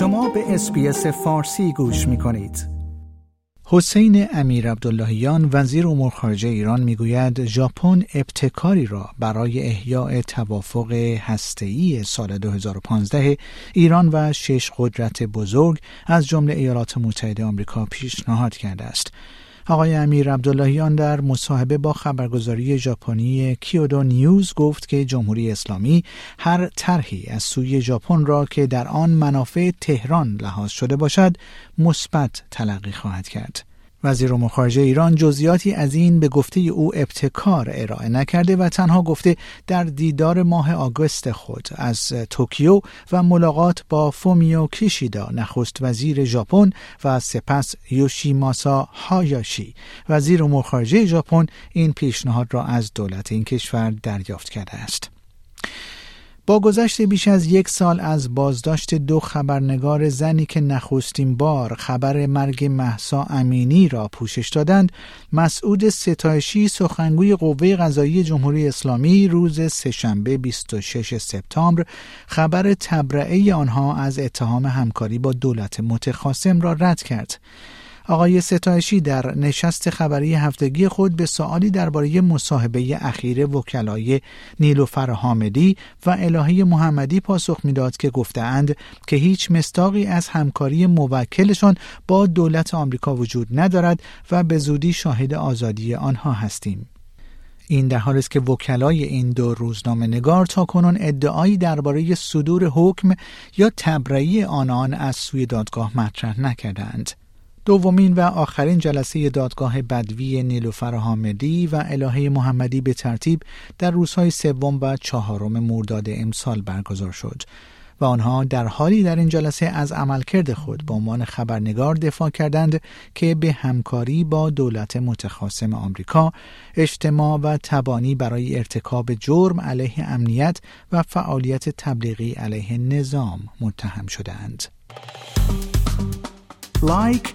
شما به SBS فارسی گوش می کنید. حسین امیر عبداللهیان وزیر امور خارجه ایران می‌گوید ژاپن ابتکاری را برای احیاء توافق هسته‌ای سال 2015 ایران و شش قدرت بزرگ از جمله ایالات متحده آمریکا پیشنهاد کرده است. آقای امیر عبداللهیان در مصاحبه با خبرگزاری ژاپنی کیودو نیوز گفت که جمهوری اسلامی هر طرحی از سوی ژاپن را که در آن منافع تهران لحاظ شده باشد مثبت تلقی خواهد کرد. وزیر امور خارجه ایران جزئیاتی از این به گفته او ابتکار ارائه نکرده و تنها گفته در دیدار ماه آگوست خود از توکیو و ملاقات با فومیو کیشیدا نخست وزیر ژاپن و سپس یوشیماسا هایاشی وزیر امور خارجه ژاپن این پیشنهاد را از دولت این کشور دریافت کرده است. با گذشت بیش از یک سال از بازداشت دو خبرنگار زنی که نخستین بار خبر مرگ محسا امینی را پوشش دادند مسعود ستایشی سخنگوی قوه قضایی جمهوری اسلامی روز سهشنبه 26 سپتامبر. خبر تبرعه آنها از اتهام همکاری با دولت متخاصم را رد کرد. آقای ستایشی در نشست خبری هفتگی خود به سوالی درباره مصاحبه اخیر وکلای نیلوفر حامدی و الهی محمدی پاسخ می‌داد که گفتهاند که هیچ مستاقی از همکاری موکلشان با دولت آمریکا وجود ندارد و به زودی شاهد آزادی آنها هستیم. این در حالی است که وکلای این دو روزنامه نگار تا کنون ادعایی درباره صدور حکم یا تبرئه آنان از سوی دادگاه مطرح نکردند. دومین و آخرین جلسه دادگاه بدوی نیلوفر حامدی و الهه محمدی به ترتیب در روزهای سوم و چهارم مرداد امسال برگزار شد و آنها در حالی در این جلسه از عملکرد خود به عنوان خبرنگار دفاع کردند که به همکاری با دولت متخاصم آمریکا اجتماع و تبانی برای ارتکاب جرم علیه امنیت و فعالیت تبلیغی علیه نظام متهم شدند. like،